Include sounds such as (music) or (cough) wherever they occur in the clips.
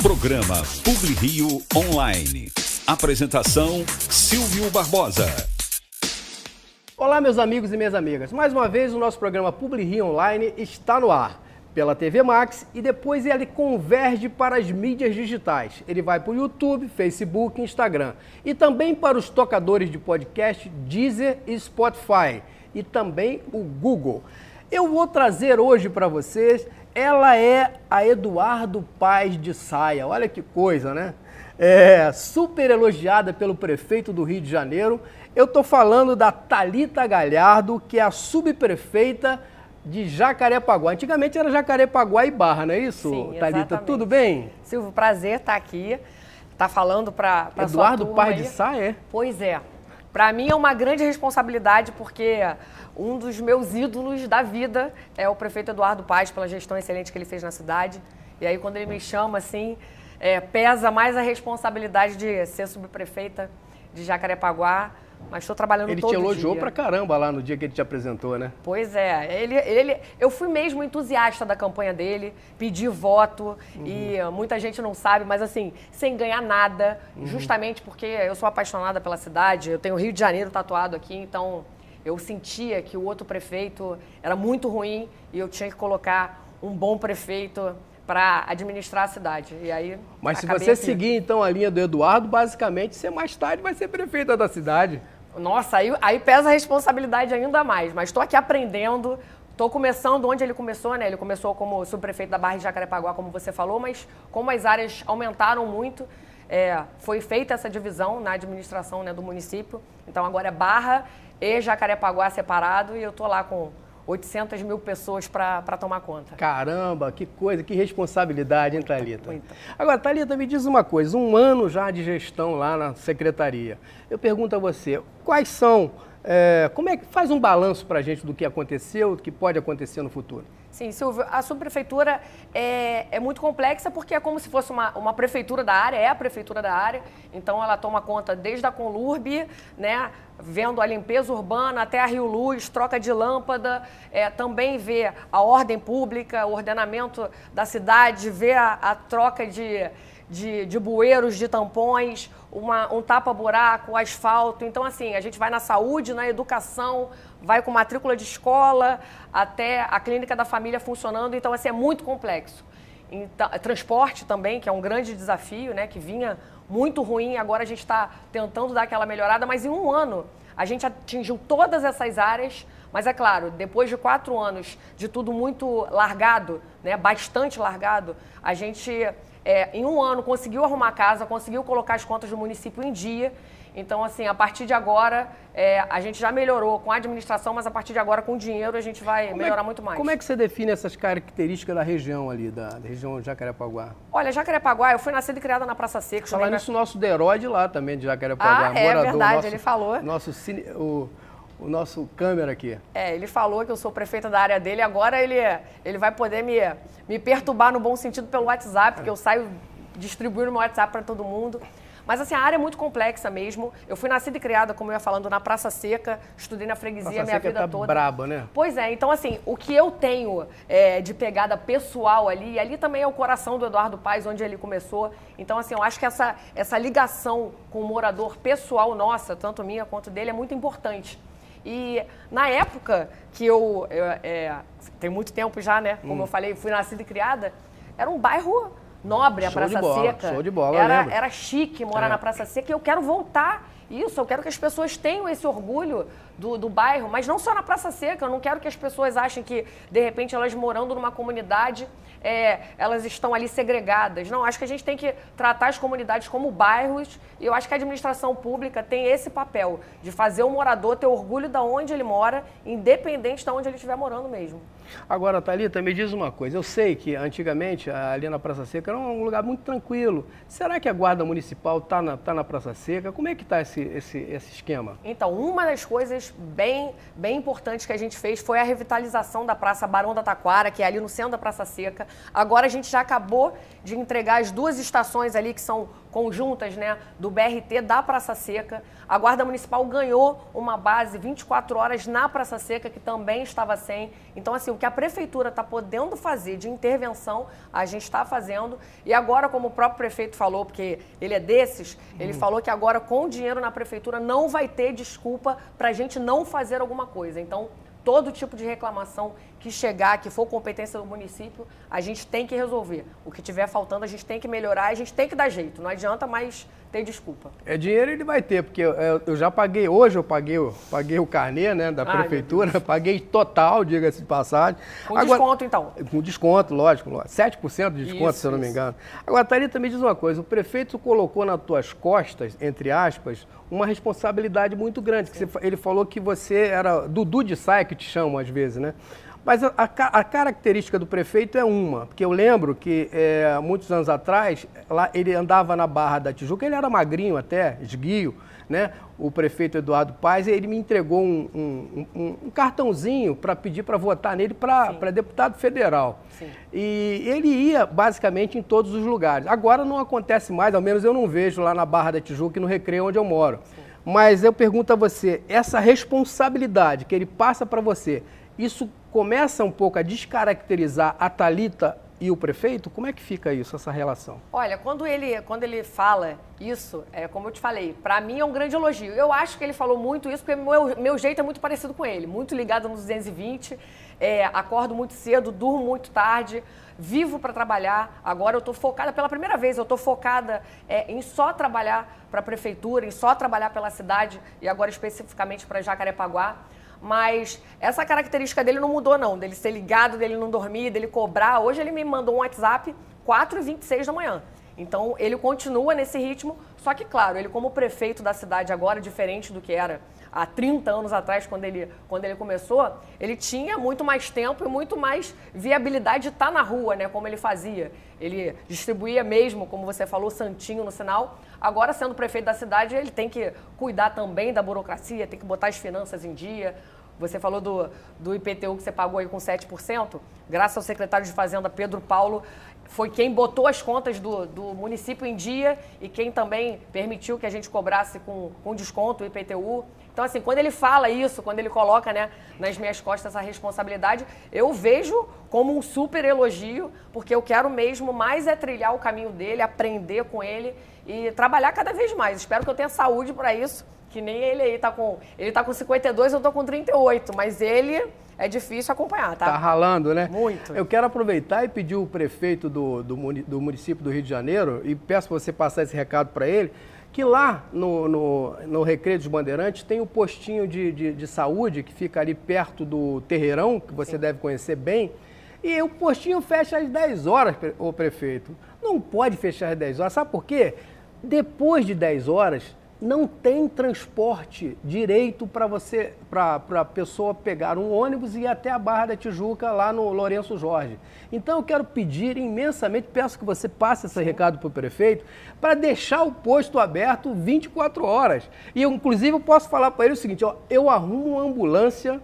Programa Publi Rio Online. Apresentação Silvio Barbosa. Olá, meus amigos e minhas amigas. Mais uma vez, o nosso programa Publi Rio Online está no ar pela TV Max e depois ele converge para as mídias digitais. Ele vai para o YouTube, Facebook, Instagram e também para os tocadores de podcast Deezer e Spotify e também o Google. Eu vou trazer hoje para vocês, ela é a Eduardo Paz de Saia. Olha que coisa, né? É, super elogiada pelo prefeito do Rio de Janeiro. Eu estou falando da Talita Galhardo, que é a subprefeita de Jacarepaguá. Antigamente era Jacarepaguá e Barra, não é isso, Sim, Thalita? exatamente. Tudo bem? Silvio, prazer estar aqui. Tá falando para Eduardo sua turma Pai aí. de Sá, é? Pois é. Para mim é uma grande responsabilidade porque um dos meus ídolos da vida é o prefeito Eduardo Paz pela gestão excelente que ele fez na cidade. E aí quando ele me chama assim, é, pesa mais a responsabilidade de ser subprefeita de Jacarepaguá. Mas estou trabalhando Ele todo te elogiou dia. pra caramba lá no dia que ele te apresentou, né? Pois é, ele, ele, eu fui mesmo entusiasta da campanha dele, pedi voto e uh, muita gente não sabe, mas assim, sem ganhar nada, justamente porque eu sou apaixonada pela cidade, eu tenho o Rio de Janeiro tatuado aqui, então eu sentia que o outro prefeito era muito ruim e eu tinha que colocar um bom prefeito para administrar a cidade. E aí, Mas se você aqui. seguir então a linha do Eduardo, basicamente você mais tarde vai ser prefeita da cidade. Nossa, aí, aí pesa a responsabilidade ainda mais. Mas estou aqui aprendendo, estou começando onde ele começou, né? Ele começou como subprefeito da Barra de Jacarepaguá, como você falou, mas como as áreas aumentaram muito, é, foi feita essa divisão na administração né, do município. Então agora é Barra e Jacarepaguá separado e eu estou lá com 800 mil pessoas para tomar conta. Caramba, que coisa, que responsabilidade, hein, Thalita? Muita. Agora, Thalita, me diz uma coisa, um ano já de gestão lá na secretaria. Eu pergunto a você, quais são, é, como é que faz um balanço pra gente do que aconteceu, do que pode acontecer no futuro? Sim, Silvio, a subprefeitura é, é muito complexa porque é como se fosse uma, uma prefeitura da área, é a prefeitura da área, então ela toma conta desde a Conlurb, né, vendo a limpeza urbana até a Rio Luz, troca de lâmpada, é, também vê a ordem pública, o ordenamento da cidade, vê a, a troca de, de, de bueiros, de tampões, uma, um tapa-buraco, asfalto. Então, assim, a gente vai na saúde, na educação, vai com matrícula de escola até a clínica da família funcionando. Então, assim, é muito complexo. Então, transporte também, que é um grande desafio, né? Que vinha muito ruim, agora a gente está tentando dar aquela melhorada, mas em um ano a gente atingiu todas essas áreas, mas é claro, depois de quatro anos de tudo muito largado, né, bastante largado, a gente é, em um ano conseguiu arrumar a casa, conseguiu colocar as contas do município em dia. Então, assim, a partir de agora, é, a gente já melhorou com a administração, mas a partir de agora, com dinheiro, a gente vai Como é melhorar que- muito mais. Como é que você define essas características da região ali, da, da região de Jacarepaguá? Olha, Jacarepaguá, eu fui nascida e criada na Praça Seca. Falar nisso, o nosso Derói de lá também, de Jacarepaguá, Ah, é morador. verdade, nosso- ele falou. Nosso, cine- o, o nosso câmera aqui. É, ele falou que eu sou prefeita da área dele, agora ele, ele vai poder me, me perturbar no bom sentido pelo WhatsApp, porque eu saio distribuindo meu WhatsApp para todo mundo. Mas assim, a área é muito complexa mesmo. Eu fui nascida e criada, como eu ia falando, na Praça Seca, estudei na freguesia Praça minha Seca vida tá toda. braba, né? Pois é, então assim, o que eu tenho é, de pegada pessoal ali, e ali também é o coração do Eduardo Paes, onde ele começou. Então, assim, eu acho que essa, essa ligação com o morador pessoal nossa, tanto minha quanto dele, é muito importante. E na época que eu, eu, é, tem muito tempo já, né? Hum. Como eu falei, fui nascida e criada, era um bairro nobre, a Show de Praça bola, Seca. show de bola, era, era chique morar É. na Praça Seca e eu quero voltar isso, eu quero que as pessoas tenham esse orgulho do, do bairro, mas não só na Praça Seca, eu não quero que as pessoas achem que, de repente, elas morando numa comunidade, é, elas estão ali segregadas. Não, acho que a gente tem que tratar as comunidades como bairros e eu acho que a administração pública tem esse papel de fazer o morador ter orgulho de onde ele mora, independente de onde ele estiver morando mesmo. Agora, Thalita, me diz uma coisa. Eu sei que antigamente ali na Praça Seca era um lugar muito tranquilo. Será que a Guarda Municipal está na, tá na Praça Seca? Como é que está esse, esse, esse esquema? Então, uma das coisas bem, bem importantes que a gente fez foi a revitalização da Praça Barão da Taquara, que é ali no centro da Praça Seca. Agora a gente já acabou de entregar as duas estações ali que são conjuntas, né, do BRT da Praça Seca. A Guarda Municipal ganhou uma base 24 horas na Praça Seca, que também estava sem. Então, assim, o que a prefeitura está podendo fazer de intervenção, a gente está fazendo. E agora, como o próprio prefeito falou, porque ele é desses, uhum. ele falou que agora com dinheiro na prefeitura não vai ter desculpa para a gente não fazer alguma coisa. Então, todo tipo de reclamação que chegar, que for competência do município, a gente tem que resolver. O que tiver faltando, a gente tem que melhorar, a gente tem que dar jeito. Não adianta mais ter desculpa. É dinheiro ele vai ter, porque eu, eu já paguei, hoje eu paguei, paguei o carnê né, da Ai, prefeitura, (laughs) paguei total, diga-se de passagem. Com Agora, desconto, então? Com desconto, lógico, 7% de desconto, isso, se eu não me engano. Agora, Thalita, me diz uma coisa, o prefeito colocou nas tuas costas, entre aspas, uma responsabilidade muito grande. Que você, ele falou que você era Dudu de saia, que te chamam às vezes, né? Mas a, a, a, característica do prefeito é uma, porque eu lembro que é, muitos anos atrás, lá ele andava na Barra da Tijuca, ele era magrinho até, esguio, né? O prefeito Eduardo Paes, ele me entregou um, um, um, um cartãozinho para pedir para votar nele para deputado federal. Sim. E ele ia basicamente em todos os lugares. Agora não acontece mais, ao menos eu não vejo lá na Barra da Tijuca e no Recreio onde eu moro. Sim. Mas eu pergunto a você, essa responsabilidade que ele passa para você, isso começa um pouco a descaracterizar a Talita e o prefeito? Como é que fica isso, essa relação? Olha, quando ele, quando ele fala isso, é, como eu te falei, para mim é um grande elogio. Eu acho que ele falou muito isso porque meu, meu jeito é muito parecido com ele, muito ligado nos 220, é, acordo muito cedo, durmo muito tarde, vivo para trabalhar. Agora eu estou focada, pela primeira vez, eu estou focada é, em só trabalhar para a prefeitura, em só trabalhar pela cidade e agora especificamente para Jacarepaguá. Mas essa característica dele não mudou, não. Dele ser ligado, dele não dormir, dele cobrar. Hoje ele me mandou um WhatsApp 4h26 da manhã. Então ele continua nesse ritmo, só que, claro, ele, como prefeito da cidade agora, diferente do que era há 30 anos atrás, quando ele, quando ele começou, ele tinha muito mais tempo e muito mais viabilidade de estar na rua, né, como ele fazia. Ele distribuía mesmo, como você falou, santinho no sinal. Agora, sendo prefeito da cidade, ele tem que cuidar também da burocracia, tem que botar as finanças em dia. Você falou do, do IPTU que você pagou aí com 7%. Graças ao secretário de Fazenda, Pedro Paulo, foi quem botou as contas do, do município em dia e quem também permitiu que a gente cobrasse com, com desconto o IPTU. Então, assim, quando ele fala isso, quando ele coloca né, nas minhas costas essa responsabilidade, eu vejo como um super elogio, porque eu quero mesmo mais é trilhar o caminho dele, aprender com ele e trabalhar cada vez mais. Espero que eu tenha saúde para isso, que nem ele aí tá com. Ele tá com 52, eu tô com 38, mas ele é difícil acompanhar, tá? Tá ralando, né? Muito. Eu quero aproveitar e pedir o prefeito do, do, do município do Rio de Janeiro, e peço para você passar esse recado para ele, que lá no, no, no, Recreio dos Bandeirantes tem o um postinho de, de, de, saúde que fica ali perto do Terreirão, que você Sim. deve conhecer bem, e o postinho fecha às 10 horas, o prefeito. Não pode fechar às 10 horas, sabe por quê? Depois de 10 horas, não tem transporte direito para você, para a pessoa pegar um ônibus e ir até a Barra da Tijuca, lá no Lourenço Jorge. Então eu quero pedir imensamente, peço que você passe esse recado para o prefeito, para deixar o posto aberto 24 horas. E eu, inclusive, eu posso falar para ele o seguinte: ó, eu arrumo uma ambulância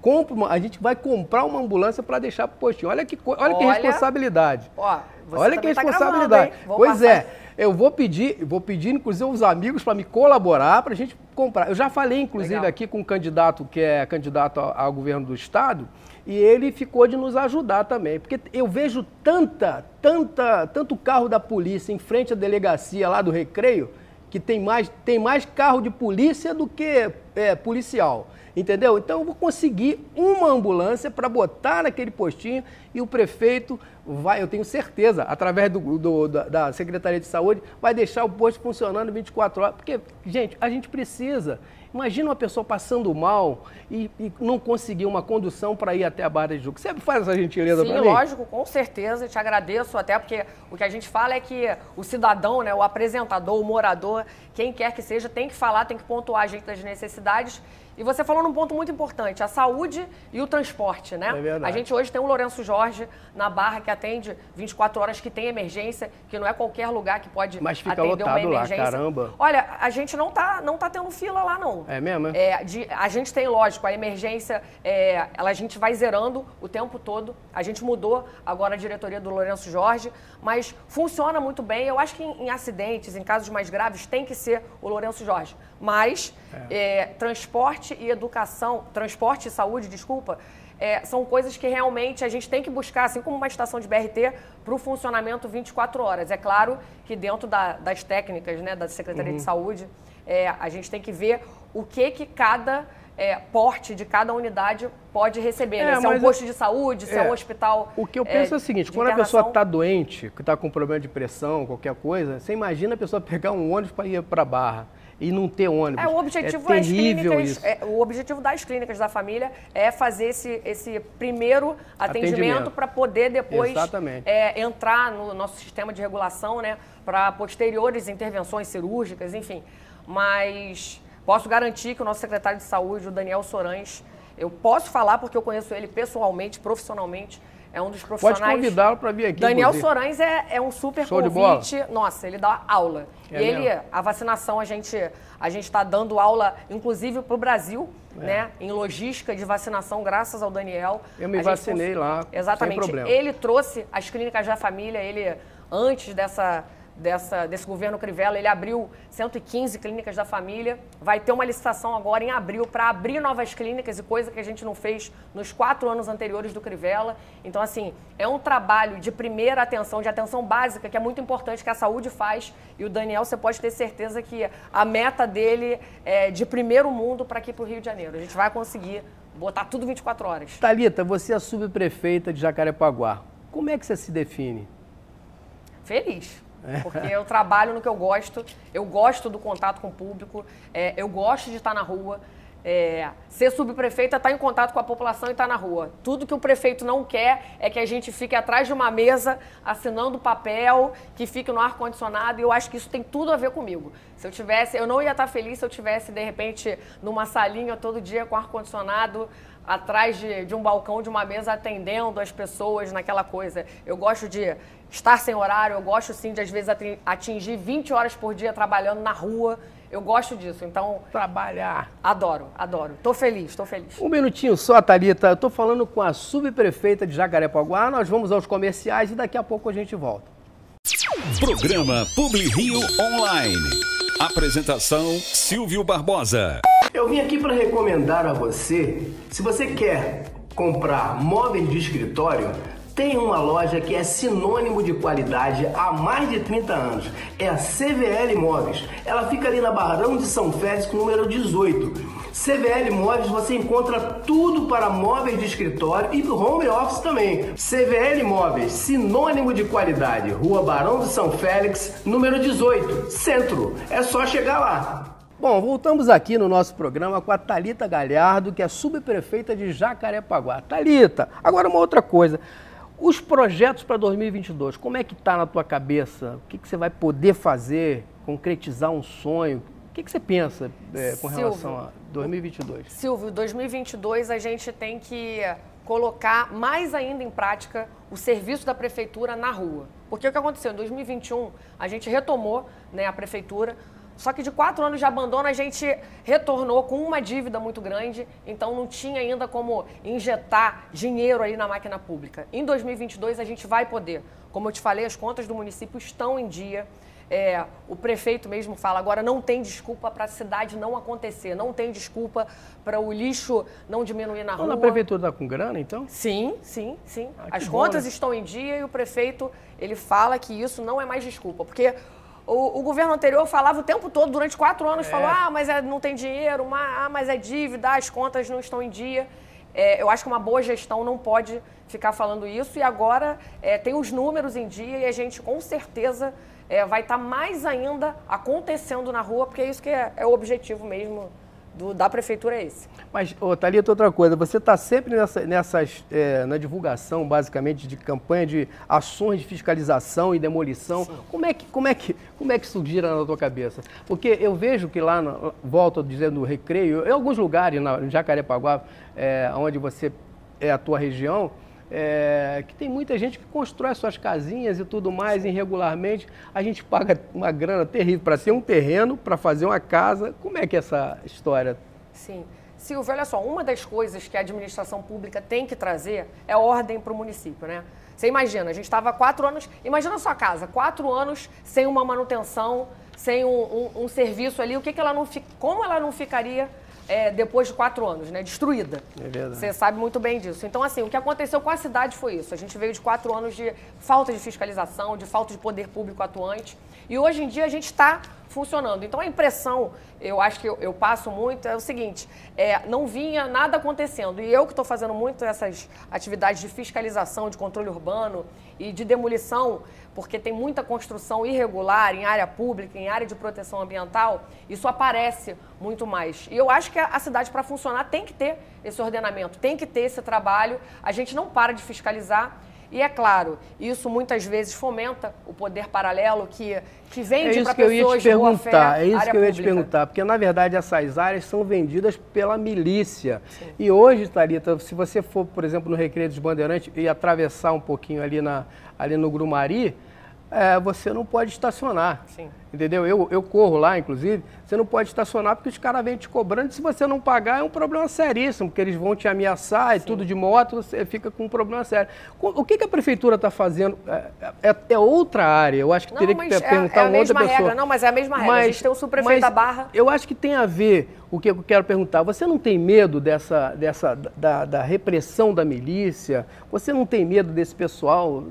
compro a gente vai comprar uma ambulância para deixar para o postinho. Olha que, olha, olha que responsabilidade. Ó, olha que tá responsabilidade. Gravando, pois passar. é. Eu vou pedir, vou pedir inclusive os amigos para me colaborar para a gente comprar. Eu já falei inclusive Legal. aqui com um candidato que é candidato ao, ao governo do estado e ele ficou de nos ajudar também, porque eu vejo tanta, tanta, tanto carro da polícia em frente à delegacia lá do Recreio que tem mais, tem mais carro de polícia do que é, policial. Entendeu? Então eu vou conseguir uma ambulância para botar naquele postinho e o prefeito vai, eu tenho certeza, através do, do, da Secretaria de Saúde, vai deixar o posto funcionando 24 horas. Porque, gente, a gente precisa. Imagina uma pessoa passando mal e, e não conseguir uma condução para ir até a Barra de Juca. Você faz essa gentileza para mim? Sim, lógico, com certeza. Te agradeço até porque o que a gente fala é que o cidadão, né, o apresentador, o morador, quem quer que seja, tem que falar, tem que pontuar a gente das necessidades e você falou num ponto muito importante, a saúde e o transporte, né? É verdade. A gente hoje tem o Lourenço Jorge na Barra que atende 24 horas, que tem emergência, que não é qualquer lugar que pode Mas fica atender lotado uma emergência. Lá, caramba. Olha, a gente não tá, não tá tendo fila lá, não. É mesmo? É? é de, a gente tem, lógico, a emergência, é, ela, a gente vai zerando o tempo todo. A gente mudou agora a diretoria do Lourenço Jorge, mas funciona muito bem. Eu acho que em, em acidentes, em casos mais graves, tem que ser o Lourenço Jorge. Mas é. É, transporte e educação, transporte e saúde, desculpa, é, são coisas que realmente a gente tem que buscar, assim como uma estação de BRT, para o funcionamento 24 horas. É claro que dentro da, das técnicas né, da Secretaria uhum. de Saúde, é, a gente tem que ver o que, que cada é, porte de cada unidade pode receber. Né? É, se é um posto de saúde, se é, é um hospital. O que eu penso é, o seguinte: quando a pessoa está doente, que está com problema de pressão, qualquer coisa, você imagina a pessoa pegar um ônibus para ir para a barra e não ter ônibus. É, o objetivo é clínicas, é, o objetivo das clínicas da família é fazer esse, esse primeiro atendimento para poder depois é, entrar no nosso sistema de regulação, né, para posteriores intervenções cirúrgicas, enfim. Mas Posso garantir que o nosso secretário de saúde, o Daniel Sorães, eu posso falar porque eu conheço ele pessoalmente, profissionalmente, é um dos profissionais. Pode convidá-lo para vir aqui. Daniel Sorães é, é, um super Show convite. Nossa, ele dá aula. É e ele, mesmo? a vacinação, a gente a gente está dando aula, inclusive para o Brasil, é. né? Em logística de vacinação, graças ao Daniel. Eu me vacinei cons... lá. Exatamente. Ele trouxe as clínicas da família, ele antes dessa dessa, desse governo Crivella, ele abriu 115 clínicas da família. Vai ter uma licitação agora em abril para abrir novas clínicas e coisa que a gente não fez nos quatro anos anteriores do Crivella. Então, assim, é um trabalho de primeira atenção, de atenção básica, que é muito importante que a saúde faz. E o Daniel, você pode ter certeza que a meta dele é de primeiro mundo para aqui para o Rio de Janeiro. A gente vai conseguir botar tudo 24 horas. Talita, você é subprefeita de Jacarepaguá. Como é que você se define? Feliz porque eu trabalho no que eu gosto, eu gosto do contato com o público, é, eu gosto de estar na rua. É, ser subprefeito é estar em contato com a população e estar na rua. Tudo que o prefeito não quer é que a gente fique atrás de uma mesa assinando papel, que fique no ar-condicionado, e eu acho que isso tem tudo a ver comigo. Se eu tivesse, eu não ia estar feliz se eu tivesse, de repente, numa salinha todo dia com ar-condicionado, atrás de, de um balcão, de uma mesa, atendendo as pessoas naquela coisa. Eu gosto de estar sem horário, eu gosto sim de às vezes atingir 20 horas por dia trabalhando na rua. Eu gosto disso, então. Trabalhar. Adoro, adoro. Tô feliz, tô feliz. Um minutinho só, Thalita. Eu tô falando com a subprefeita de Jacarepaguá. Nós vamos aos comerciais e daqui a pouco a gente volta. Programa Publi Rio Online. Apresentação Silvio Barbosa. Eu vim aqui para recomendar a você, se você quer comprar móveis de escritório, tem uma loja que é sinônimo de qualidade há mais de 30 anos. É a CVL Móveis. Ela fica ali na Barão de São Félix, número 18. CVL Móveis você encontra tudo para móveis de escritório e home office também. CVL Móveis, sinônimo de qualidade. Rua Barão de São Félix, número 18, Centro. É só chegar lá. Bom, voltamos aqui no nosso programa com a Talita Galhardo, que é subprefeita de Jacarepaguá. Talita, agora uma outra coisa. Os projetos para 2022, como é que está na tua cabeça? O que, que, você vai poder fazer, concretizar um sonho? O que, que você pensa é, com Silvio, relação a 2022? Silvio, 2022 a gente tem que colocar mais ainda em prática o serviço da prefeitura na rua. Porque o que aconteceu? Em 2021, a gente retomou né, a prefeitura, só que de quatro anos de abandono a gente retornou com uma dívida muito grande, então não tinha ainda como injetar dinheiro aí na máquina pública. Em 2022 a gente vai poder. Como eu te falei, as contas do município estão em dia. É, o prefeito mesmo fala, agora não tem desculpa para a cidade não acontecer, não tem desculpa para o lixo não diminuir na rua. A prefeitura está com grana, então? Sim, sim, sim. Ah, As contas bom, né? estão em dia e o prefeito ele fala que isso não é mais desculpa, porque o, o, governo anterior falava o tempo todo, durante quatro anos, é. falou: ah, mas é, não tem dinheiro, ah, mas é dívida, as contas não estão em dia. É, eu acho que uma boa gestão não pode ficar falando isso. E agora é, tem os números em dia e a gente com certeza é, vai estar tá mais ainda acontecendo na rua, porque é isso que é, é o objetivo mesmo do, da prefeitura é esse. Mas, ô, Thalita, outra coisa, você está sempre nessa, nessas, é, na divulgação, basicamente, de campanha de ações de fiscalização e demolição. Como é, que, como, é que, como é que isso gira na tua cabeça? Porque eu vejo que lá, no, volto dizendo, no recreio, em alguns lugares, na, em Jacarepaguá, é, onde você é a tua região, é, que tem muita gente que constrói suas casinhas e tudo mais irregularmente. A gente paga uma grana terrível para ter um terreno, para fazer uma casa. Como é que é essa história? Sim. Silvio, olha só, uma das coisas que a administração pública tem que trazer é ordem para o município, né? Você imagina, a gente estava quatro anos, imagina a sua casa, quatro anos sem uma manutenção, sem um, um, um serviço ali, o que, que ela não, como ela não ficaria é, depois de quatro anos, né? Destruída. É verdade. Você sabe muito bem disso. Então, assim, o que aconteceu com a cidade foi isso. A gente veio de quatro anos de falta de fiscalização, de falta de poder público atuante. E hoje em dia a gente está funcionando. Então a impressão, eu acho que eu, eu passo muito, é o seguinte: é, não vinha nada acontecendo. E eu que estou fazendo muito essas atividades de fiscalização, de controle urbano e de demolição, porque tem muita construção irregular em área pública, em área de proteção ambiental, isso aparece muito mais. E eu acho que a cidade, para funcionar, tem que ter esse ordenamento, tem que ter esse trabalho. A gente não para de fiscalizar. E é claro, isso muitas vezes fomenta o poder paralelo que, que vende é para pessoas de boa fé, É isso que eu ia te pública. perguntar, porque na verdade essas áreas são vendidas pela milícia. Sim. E hoje, Thalita, se você for, por exemplo, no Recreio dos Bandeirantes e atravessar um pouquinho ali, na, ali no Grumari, é, você não pode estacionar. Sim. Entendeu? Eu, eu corro lá, inclusive, você não pode estacionar porque os caras vêm te cobrando. Se você não pagar, é um problema seríssimo, porque eles vão te ameaçar e Sim. tudo de moto, você fica com um problema sério. O que, que a prefeitura está fazendo? É, é, é, outra área. Eu acho que não, teria que perguntar é, é uma outra pessoa. Regra. Não, mas é a mesma regra. Mas, a gente tem o subprefeito da Barra. Eu acho que tem a ver o que eu quero perguntar. Você não tem medo dessa, dessa da, da repressão da milícia? Você não tem medo desse pessoal?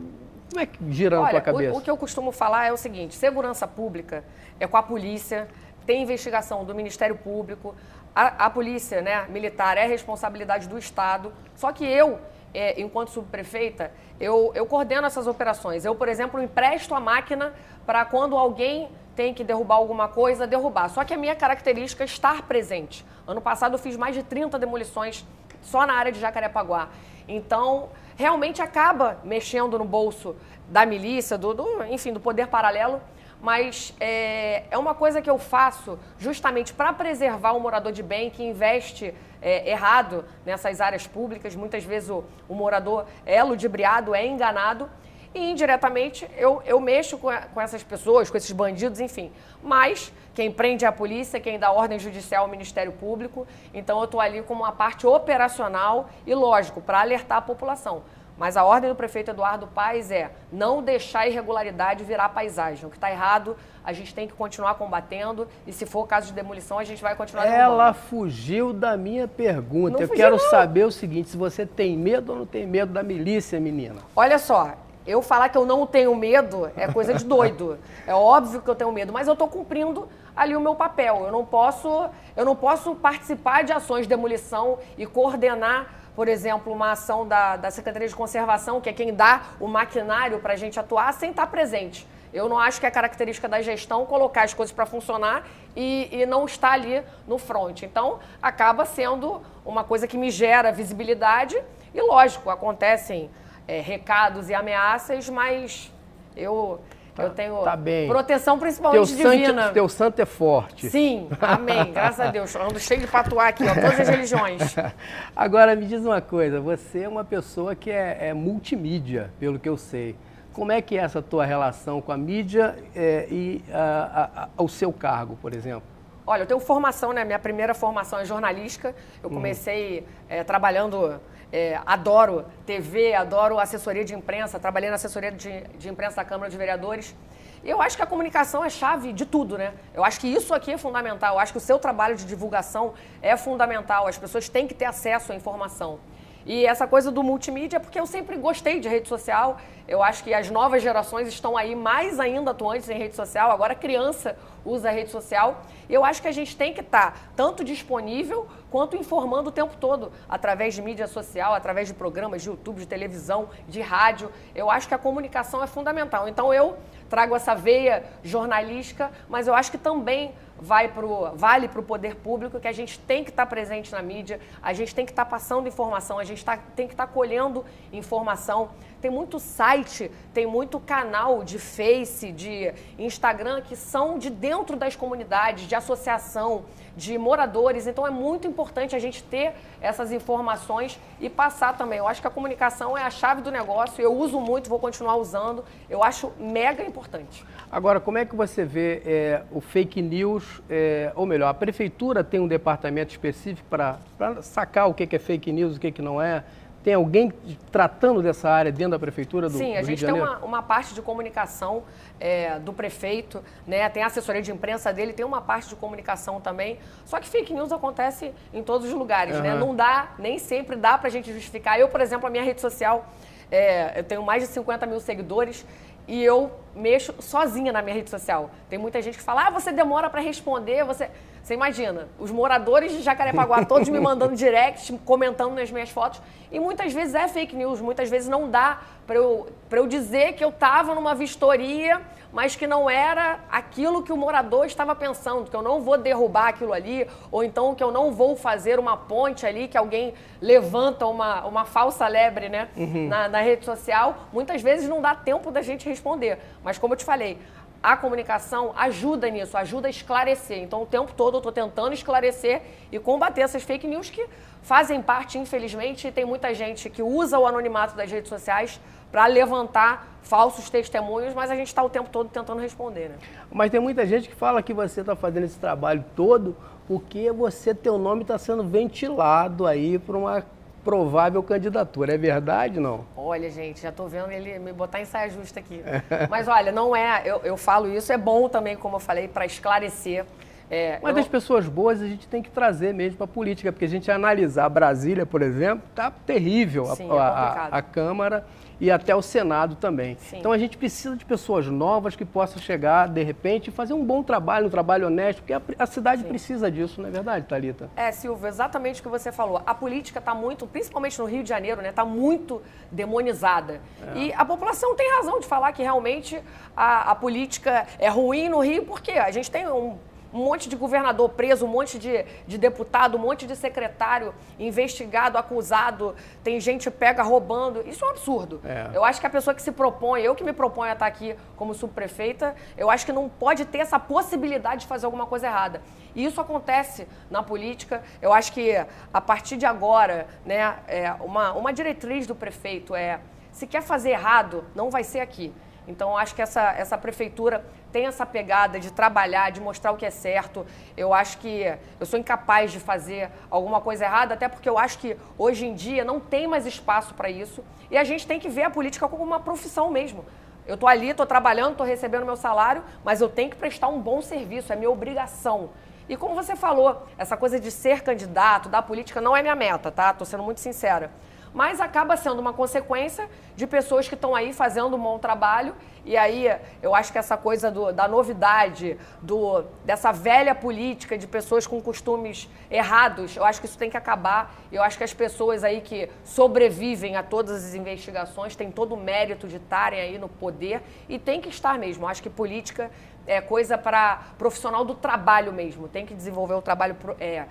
Como é que gira na tua cabeça? O, o que eu costumo falar é o seguinte: segurança pública é com a polícia, tem investigação do Ministério Público, a, a polícia né, militar é responsabilidade do Estado. Só que eu, é, enquanto subprefeita, eu, eu coordeno essas operações. Eu, por exemplo, empresto a máquina para quando alguém tem que derrubar alguma coisa, derrubar. Só que a minha característica é estar presente. Ano passado eu fiz mais de 30 demolições só na área de Jacarepaguá. Então, realmente acaba mexendo no bolso da milícia, do, do enfim, do poder paralelo, mas é, é, uma coisa que eu faço justamente para preservar o morador de bem que investe é, errado nessas áreas públicas. Muitas vezes o, o morador é ludibriado, é enganado. E indiretamente eu, eu mexo com, com essas pessoas, com esses bandidos, enfim. Mas quem prende é a polícia, quem dá ordem judicial é o Ministério Público. Então eu estou ali como uma parte operacional e, lógico, para alertar a população. Mas a ordem do prefeito Eduardo Paes é não deixar a irregularidade virar paisagem. O que está errado, a gente tem que continuar combatendo e se for caso de demolição, a gente vai continuar derrubando. Ela fugiu da minha pergunta. Não Eu fugiu, quero não. saber o seguinte, se você tem medo ou não tem medo da milícia, menina? Olha só, eu falar que eu não tenho medo é coisa de doido. (laughs) É óbvio que eu tenho medo, mas eu estou cumprindo ali o meu papel. Eu não posso, eu não posso participar de ações de demolição e coordenar por exemplo, uma ação da, da Secretaria de Conservação, que é quem dá o maquinário para a gente atuar, sem estar presente. Eu não acho que é característica da gestão colocar as coisas para funcionar e, e, não estar ali no front. Então, acaba sendo uma coisa que me gera visibilidade e, lógico, acontecem é, recados e ameaças, mas eu eu tenho tá bem. proteção principalmente teu divina. Santo, teu santo é forte. Sim, amém. Graças a Deus. Ando cheio de patuá aqui, ó, todas as religiões. (laughs) Agora, me diz uma coisa. Você é uma pessoa que é, é, multimídia, pelo que eu sei. Como é que é essa tua relação com a mídia é, e a, a, o seu cargo, por exemplo? Olha, eu tenho formação, né? Minha primeira formação é jornalística. Eu comecei uhum. trabalhando é, adoro TV, adoro assessoria de imprensa, trabalhei na assessoria de, de imprensa da Câmara de Vereadores. Eu acho que a comunicação é chave de tudo, né? Eu acho que isso aqui é fundamental. Eu acho que o seu trabalho de divulgação é fundamental. As pessoas têm que ter acesso à informação. E essa coisa do multimídia, porque eu sempre gostei de rede social. Eu acho que as novas gerações estão aí mais ainda atuantes em rede social. Agora criança usa a rede social. Eu acho que a gente tem que estar tanto disponível quanto informando o tempo todo, através de mídia social, através de programas de YouTube, de televisão, de rádio. Eu acho que a comunicação é fundamental. Então eu trago essa veia jornalística, mas eu acho que também vai pro, vale para o poder público que a gente tem que estar presente na mídia, a gente tem que estar passando informação, a gente tá, tem que estar colhendo informação. Tem muito site, tem muito canal de Face, de Instagram que são de dentro das comunidades, de associação, de moradores. Então é muito importante a gente ter essas informações e passar também. Eu acho que a comunicação é a chave do negócio. Eu uso muito, vou continuar usando. Eu acho mega importante. Agora, como é que você vê é, o fake news, é, ou melhor, a prefeitura tem um departamento específico para sacar o que é fake news, o que, que não é? Tem alguém tratando dessa área dentro da prefeitura do, Sim, do a gente tem uma, uma, parte de comunicação é, do prefeito, né? tem a assessoria de imprensa dele, tem uma parte de comunicação também. Só que fake news acontece em todos os lugares, uhum. né? Não dá, nem sempre dá para a gente justificar. Eu, por exemplo, a minha rede social, é, eu tenho mais de 50 mil seguidores e eu mexo sozinha na minha rede social. Tem muita gente que fala, ah, você demora para responder, você... Você imagina, os moradores de Jacarepaguá (laughs) todos me mandando direct, comentando nas minhas fotos. E muitas vezes é fake news, muitas vezes não dá para eu, eu dizer que eu estava numa vistoria, mas que não era aquilo que o morador estava pensando, que eu não vou derrubar aquilo ali, ou então que eu não vou fazer uma ponte ali, que alguém levanta uma, uma falsa lebre né, uhum. na, na rede social. Muitas vezes não dá tempo da gente responder. Mas como eu te falei, a comunicação ajuda nisso, ajuda a esclarecer. Então, o tempo todo eu estou tentando esclarecer e combater essas fake news que fazem parte, infelizmente, e tem muita gente que usa o anonimato das redes sociais para levantar falsos testemunhos, mas a gente está o tempo todo tentando responder. Né? Mas tem muita gente que fala que você está fazendo esse trabalho todo porque você, teu nome está sendo ventilado aí para uma provável candidatura. É verdade não? Olha, gente, já estou vendo ele me botar em saia justa aqui. (laughs) Mas olha, não é, eu, eu falo isso, é bom também, como eu falei, para esclarecer. É, Mas eu... as pessoas boas a gente tem que trazer mesmo para a política, porque a gente analisar Brasília, por exemplo, tá terrível Sim, a, é a, a Câmara e até o Senado também. Sim. Então a gente precisa de pessoas novas que possam chegar, de repente, e fazer um bom trabalho, um trabalho honesto, porque a, a cidade Sim. precisa disso, não é verdade, Thalita? É, Silvio, exatamente o que você falou. A política está muito, principalmente no Rio de Janeiro, né, está muito demonizada. É. E a população tem razão de falar que realmente a, a política é ruim no Rio, porque a gente tem um um monte de governador preso, um monte de, de deputado, um monte de secretário investigado, acusado, tem gente pega roubando. Isso é um absurdo. É. Eu acho que a pessoa que se propõe, eu que me proponho a estar aqui como subprefeita, eu acho que não pode ter essa possibilidade de fazer alguma coisa errada. E isso acontece na política. Eu acho que a partir de agora, né, é uma, uma diretriz do prefeito é se quer fazer errado, não vai ser aqui. Então, acho que essa, essa prefeitura tem essa pegada de trabalhar, de mostrar o que é certo. Eu acho que eu sou incapaz de fazer alguma coisa errada, até porque eu acho que hoje em dia não tem mais espaço para isso. E a gente tem que ver a política como uma profissão mesmo. Eu estou ali, estou trabalhando, estou recebendo meu salário, mas eu tenho que prestar um bom serviço, é minha obrigação. E como você falou, essa coisa de ser candidato, da política, não é minha meta, tá? Estou sendo muito sincera mas acaba sendo uma consequência de pessoas que estão aí fazendo um bom trabalho. E aí eu acho que essa coisa do, da novidade, do, dessa velha política de pessoas com costumes errados, eu acho que isso tem que acabar. Eu acho que as pessoas aí que sobrevivem a todas as investigações têm todo o mérito de estarem aí no poder e tem que estar mesmo. Eu acho que política é coisa para profissional do trabalho mesmo. Tem que desenvolver o trabalho é,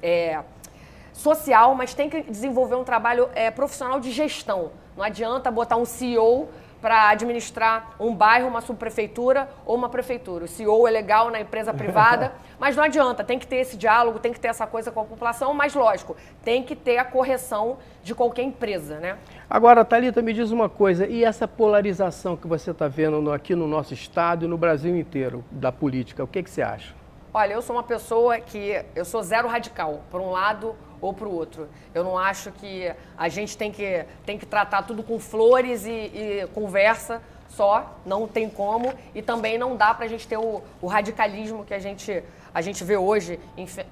é, social, mas tem que desenvolver um trabalho é, profissional de gestão. Não adianta botar um CEO para administrar um bairro, uma subprefeitura ou uma prefeitura. O CEO é legal na empresa privada, (laughs) mas não adianta, tem que ter esse diálogo, tem que ter essa coisa com a população, mas lógico, tem que ter a correção de qualquer empresa, né? Agora, Thalita, me diz uma coisa, e essa polarização que você está vendo aqui no nosso estado e no Brasil inteiro da política, o que, que você acha? Olha, eu sou uma pessoa que eu sou zero radical, por um lado ou para o outro. Eu não acho que a gente tem que, tem que tratar tudo com flores e, e conversa só, não tem como, e também não dá para a gente ter o, o, radicalismo que a gente, a gente vê hoje,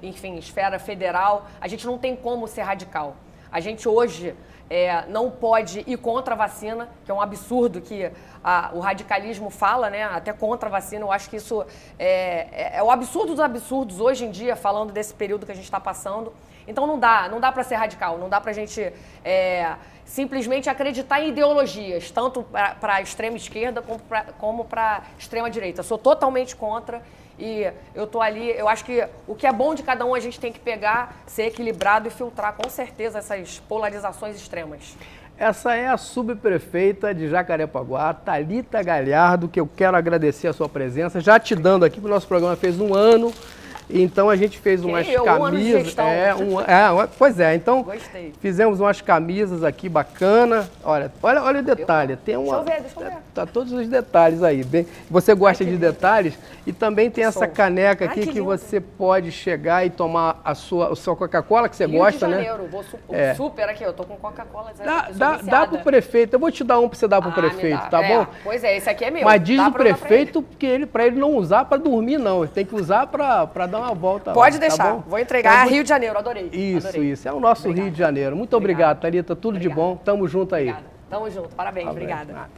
enfim, esfera federal, a gente não tem como ser radical. A gente hoje é, não pode ir contra a vacina, que é um absurdo que a, o radicalismo fala, né? Até contra a vacina. Eu acho que isso é, é, é o absurdo dos absurdos hoje em dia, falando desse período que a gente está passando. Então não dá, não dá para ser radical, não dá para a gente é, simplesmente acreditar em ideologias, tanto para a extrema esquerda como para a extrema direita. Sou totalmente contra e eu tô ali, eu acho que o que é bom de cada um a gente tem que pegar, ser equilibrado e filtrar com certeza essas polarizações extremas. Essa é a subprefeita de Jacarepaguá, Talita Galhardo, que eu quero agradecer a sua presença, já te dando aqui, porque o nosso programa fez um ano Então a gente fez umas eu, um ano de camisas. gestão. é, um, é, pois é, então Gostei. fizemos umas camisas aqui bacana. Olha, olha, olha o detalhe. Tem uma, eu ver, deixa eu ver. Tá todos os detalhes aí. Bem, você gosta de detalhes e também tem essa caneca Ai, aqui que que, lindo. você pode chegar e tomar a sua, o seu Coca-Cola que você Rio gosta, de né? Janeiro, vou su- É. super aqui, eu tô com Coca-Cola. Dá, eu sou dá, dá pro prefeito. Eu vou te dar um pra você dar pro Ah, prefeito, tá É, bom? Pois é, esse aqui é meu. Mas diz Dá o eu prefeito que ele para ele não usar para dormir não, ele tem que usar para dar uma volta. Pode lá, tá deixar, bom? vou entregar. Então, Rio de Janeiro, adorei. Isso, adorei. isso. É o nosso Rio de Janeiro. Muito obrigado, Obrigada. Thalita. Tudo de bom. Tamo junto aí. Obrigada. Tamo junto, parabéns, Tá obrigada.